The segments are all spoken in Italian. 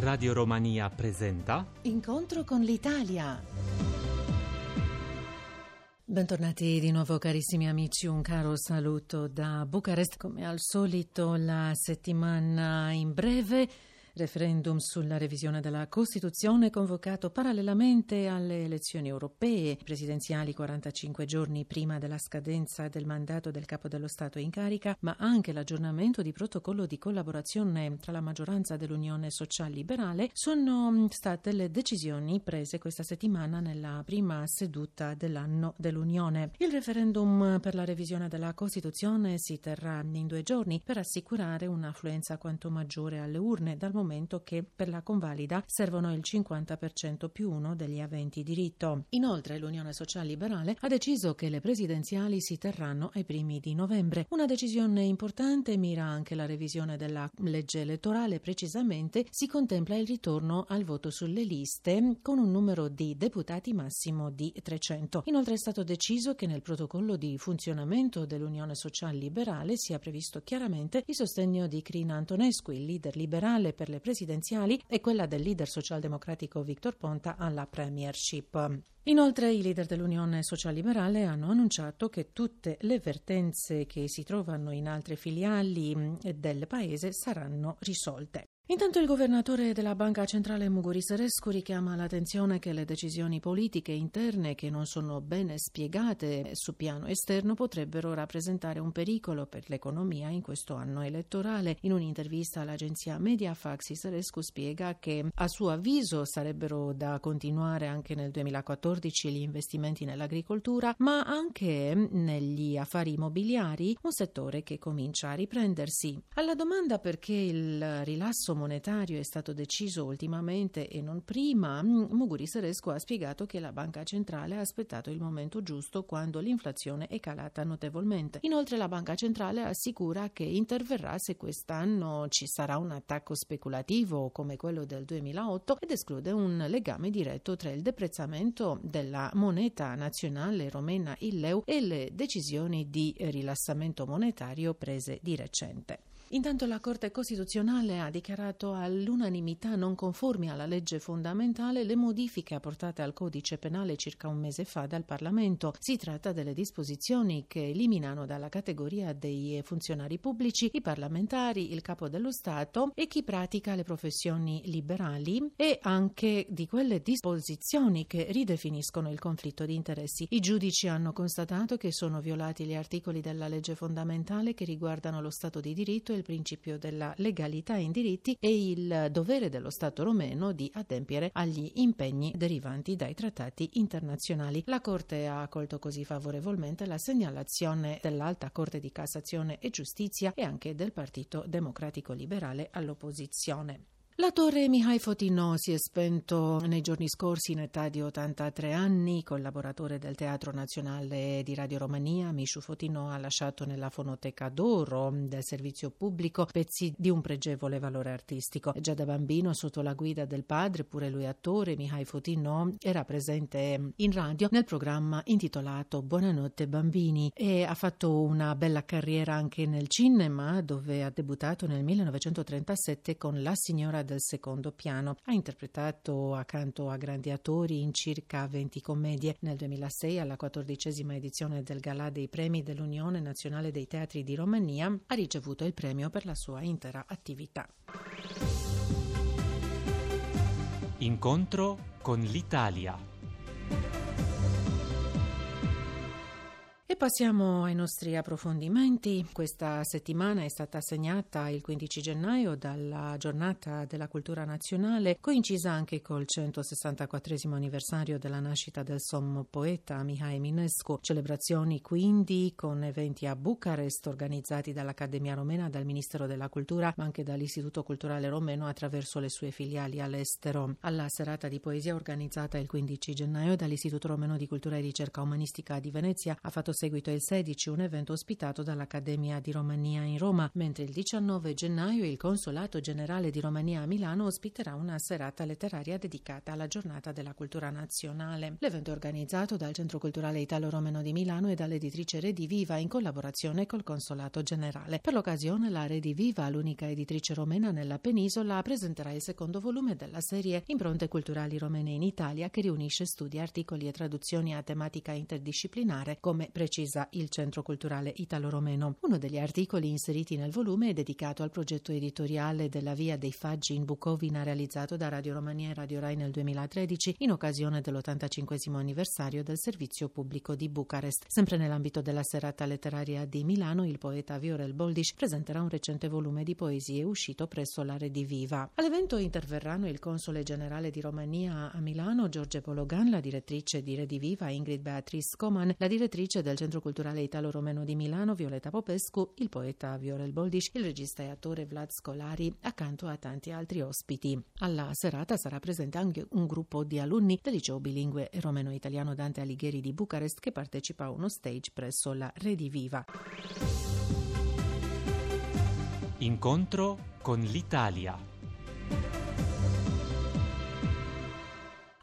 Radio Romania presenta Incontro con l'Italia. Bentornati di nuovo carissimi amici, un caro saluto da Bucarest. Come al solito la settimana in breve referendum sulla revisione della Costituzione convocato parallelamente alle elezioni europee presidenziali 45 giorni prima della scadenza del mandato del capo dello Stato in carica, ma anche l'aggiornamento di protocollo di collaborazione tra la maggioranza dell'Unione Social Liberale sono state le decisioni prese questa settimana nella prima seduta dell'anno dell'Unione. Il referendum per la revisione della Costituzione si terrà in due giorni per assicurare un'affluenza quanto maggiore alle urne dal momento che per la convalida servono il 50% più uno degli aventi diritto. Inoltre l'Unione Social Liberale ha deciso che le presidenziali si terranno ai primi di novembre. Una decisione importante mira anche la revisione della legge elettorale, precisamente si contempla il ritorno al voto sulle liste con un numero di deputati massimo di 300. Inoltre è stato deciso che nel protocollo di funzionamento dell'Unione Social Liberale sia previsto chiaramente il sostegno di Crina Antonescu, il leader liberale per le presidenziali, e quella del leader socialdemocratico Victor Ponta alla premiership. Inoltre i leader dell'Unione Social Liberale hanno annunciato che tutte le vertenze che si trovano in altre filiali del paese saranno risolte. Intanto il governatore della Banca Centrale Muguri Serescu richiama l'attenzione che le decisioni politiche interne che non sono bene spiegate su piano esterno potrebbero rappresentare un pericolo per l'economia in questo anno elettorale. In un'intervista all'agenzia Mediafax Serescu spiega che a suo avviso sarebbero da continuare anche nel 2014 gli investimenti nell'agricoltura, ma anche negli affari immobiliari, un settore che comincia a riprendersi. Alla domanda perché il rilasso monetario è stato deciso ultimamente e non prima, Muguri Seresco ha spiegato che la Banca Centrale ha aspettato il momento giusto quando l'inflazione è calata notevolmente. Inoltre la Banca Centrale assicura che interverrà se quest'anno ci sarà un attacco speculativo come quello del 2008 ed esclude un legame diretto tra il deprezzamento della moneta nazionale romena il leu e le decisioni di rilassamento monetario prese di recente. Intanto la Corte Costituzionale ha dichiarato all'unanimità non conformi alla legge fondamentale le modifiche apportate al codice penale circa un mese fa dal Parlamento. Si tratta delle disposizioni che eliminano dalla categoria dei funzionari pubblici i parlamentari, il capo dello Stato e chi pratica le professioni liberali e anche di quelle disposizioni che ridefiniscono il conflitto di interessi. I giudici hanno constatato che sono violati gli articoli della legge fondamentale che riguardano lo Stato di diritto e il principio della legalità in diritti e il dovere dello Stato romeno di adempiere agli impegni derivanti dai trattati internazionali. La Corte ha accolto così favorevolmente la segnalazione dell'Alta Corte di Cassazione e Giustizia e anche del Partito Democratico Liberale all'opposizione. L'attore Mihai Fotino si è spento nei giorni scorsi in età di 83 anni, collaboratore del Teatro Nazionale di Radio Romania. Mishu Fotino ha lasciato nella fonoteca d'oro del servizio pubblico pezzi di un pregevole valore artistico. Già da bambino, sotto la guida del padre, pure lui attore, Mihai Fotino era presente in radio nel programma intitolato Buonanotte bambini e ha fatto una bella carriera anche nel cinema, dove ha debuttato nel 1937 con La signora del secondo piano. Ha interpretato accanto a grandi attori in circa 20 commedie. Nel 2006, alla quattordicesima edizione del Galà dei Premi dell'Unione Nazionale dei Teatri di Romania, ha ricevuto il premio per la sua intera attività. Incontro con l'Italia. Passiamo ai nostri approfondimenti. Questa settimana è stata segnata il 15 gennaio dalla giornata della cultura nazionale, coincisa anche col 164 anniversario della nascita del sommo poeta Mihai Eminescu. Celebrazioni quindi con eventi a Bucarest organizzati dall'Accademia Romena, dal Ministero della Cultura, ma anche dall'Istituto Culturale Romeno attraverso le sue filiali all'estero. Alla serata di poesia organizzata il 15 gennaio dall'Istituto Romeno di Cultura e Ricerca Umanistica di Venezia ha fatto seguito il 16 un evento ospitato dall'Accademia di Romania in Roma, mentre il 19 gennaio il Consolato Generale di Romania a Milano ospiterà una serata letteraria dedicata alla giornata della cultura nazionale. L'evento è organizzato dal Centro Culturale Italo-Romeno di Milano e dall'editrice Rediviva in collaborazione col Consolato Generale. Per l'occasione la Rediviva, l'unica editrice romena nella penisola, presenterà il secondo volume della serie Impronte culturali romene in Italia che riunisce studi, articoli e traduzioni a tematica interdisciplinare, come precisa il Centro Culturale Italo-Romeno. Uno degli articoli inseriti nel volume è dedicato al progetto editoriale della Via dei Faggi in Bucovina realizzato da Radio Romania e Radio Rai nel 2013 in occasione dell'85 anniversario del servizio pubblico di Bucarest. Sempre nell'ambito della serata letteraria di Milano, il poeta Viorel Boldish presenterà un recente volume di poesie uscito presso la Rediviva. All'evento interverranno il console generale di Romania a Milano, Giorgio Pologan, la direttrice di Rediviva, Ingrid Beatrice Coman, la direttrice del Centro Culturale Italo-Romeno di Milano, Violeta Popescu, il poeta Viorel Boldish, il regista e attore Vlad Scolari, accanto a tanti altri ospiti. Alla serata sarà presente anche un gruppo di alunni del liceo bilingue romeno-italiano Dante Alighieri di Bucarest che partecipa a uno stage presso la Rediviva. Incontro con l'Italia.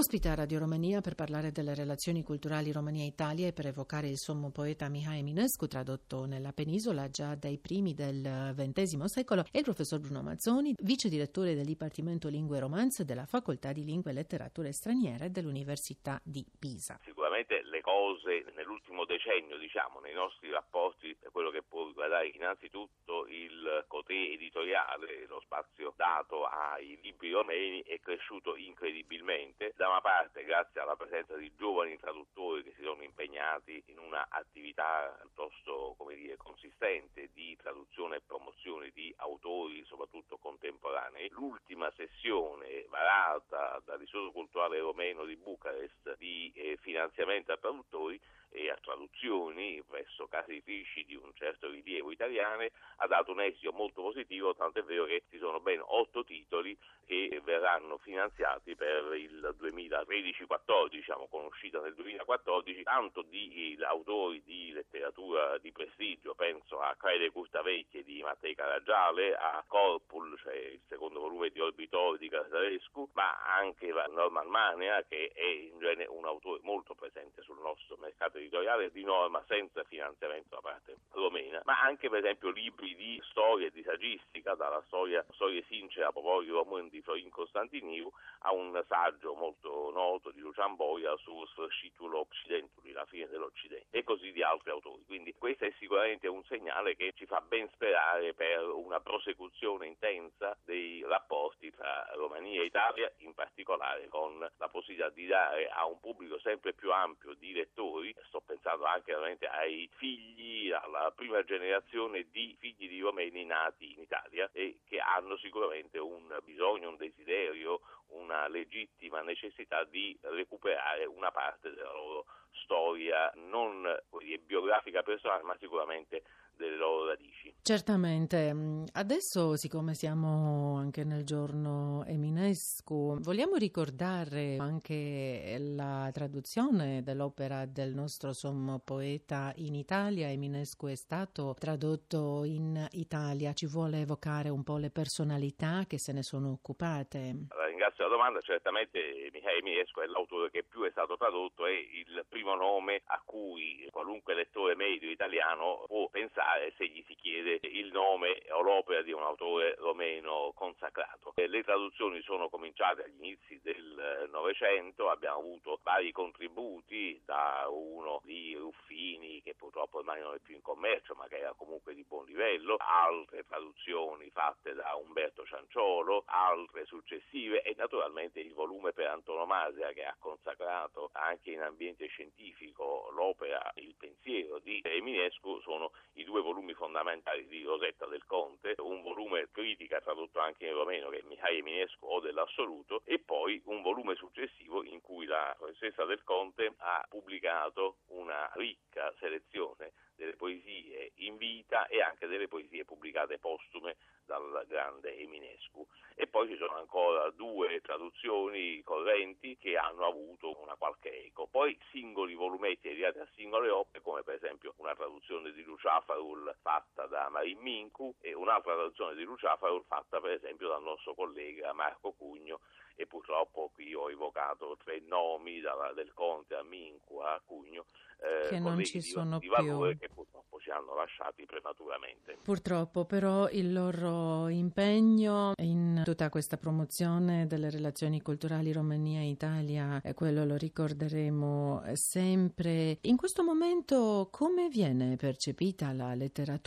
Ospita Radio Romania per parlare delle relazioni culturali Romania-Italia e per evocare il sommo poeta Mihai Eminescu, tradotto nella penisola già dai primi del XX secolo, e il professor Bruno Mazzoni, vice direttore del Dipartimento Lingue e Romanze della Facoltà di Lingue e Letterature Straniere dell'Università di Pisa. Sicuramente le cose nell'ultimo decennio, diciamo, nei nostri rapporti, quello che può riguardare innanzitutto il cotè editoriale, lo spazio dato ai libri romeni è cresciuto incredibilmente. Da una parte grazie alla presenza di giovani traduttori che si sono impegnati in una attività piuttosto come dire, consistente di traduzione e promozione di autori, soprattutto contemporanei. L'ultima sessione varata dall'Istituto Culturale Romeno di Bucarest di eh, finanziamento a traduttori e a traduzioni presso case editrici di un certo rilievo italiane ha dato un esito molto positivo, tanto è vero che ci sono ben otto titoli che verranno finanziati per il 2013-14, diciamo, con uscita nel 2014, tanto di autori di letteratura di prestigio, penso a Crede Curtavecchie di Mattei Caragiale, a Corpul, cioè il secondo volume di Orbitori di Casarescu, ma anche Norman Manea, che è in genere un autore molto presente sul nostro mercato editoriale di norma senza finanziamento da parte romena, ma anche per esempio libri di storia e di saggistica, dalla storia Storie sincere a di Roman di Florin Costantiniu a un saggio molto noto di Lucian Boia su Sfascitul Occidentuli, la fine dell'Occidente, e così di altri autori. Quindi questo è sicuramente un segnale che ci fa ben sperare per una prosecuzione intensa dei rapporti tra Romania e Italia, in particolare con la possibilità di dare a un pubblico sempre più ampio di lettori, sto pensando anche veramente ai figli, alla prima generazione di figli di romeni nati in Italia e che hanno sicuramente un bisogno, un desiderio, una legittima necessità di recuperare una parte della loro storia non biografica personale, ma sicuramente delle loro radici. Certamente. Adesso, siccome siamo anche nel giorno Eminescu, vogliamo ricordare anche la traduzione dell'opera del nostro sommo poeta in Italia. Eminescu è stato tradotto in Italia. Ci vuole evocare un po' le personalità che se ne sono occupate? Ringrazio la domanda. Certamente Michele Eminescu è l'autore che più è stato tradotto e il primo nome a cui qualunque lettore medio italiano può pensare se gli si chiede il nome o l'opera di un autore romeno consacrato. Le traduzioni sono cominciate agli inizi del Novecento, abbiamo avuto vari contributi da uno di Ruffini che purtroppo ormai non è più in commercio ma che era comunque di buon livello, altre traduzioni fatte da Umberto Cianciolo, altre successive e naturalmente il volume per antonomasia che ha consacrato anche in ambiente scientifico l'opera Il pensiero di Eminescu sono i due volumi fondamentali di Rosetta del Conte, un volume critica tradotto anche in romeno che è Mihai Eminescu o dell'assoluto e poi un volume successivo in cui la professoressa del Conte ha pubblicato una ricca selezione delle poesie in vita e anche delle poesie pubblicate postume dal grande Eminescu. E poi ci sono ancora due traduzioni correnti che hanno avuto una qualche eco. Poi singoli volumetti dedicati a singole opere, come per esempio una traduzione di Luciafarul fatta da Marin Mincu e un'altra traduzione di Luciafarul fatta per esempio dal nostro collega Marco Cugno e purtroppo qui ho evocato tre nomi dalla, del Conte a Mincu a Cugno eh, che non ci sono di, più. che purtroppo ci hanno lasciati prematuramente. Purtroppo però il loro impegno in tutta questa promozione delle relazioni culturali Romania-Italia, e quello lo ricorderemo sempre. In questo momento come viene percepita la letteratura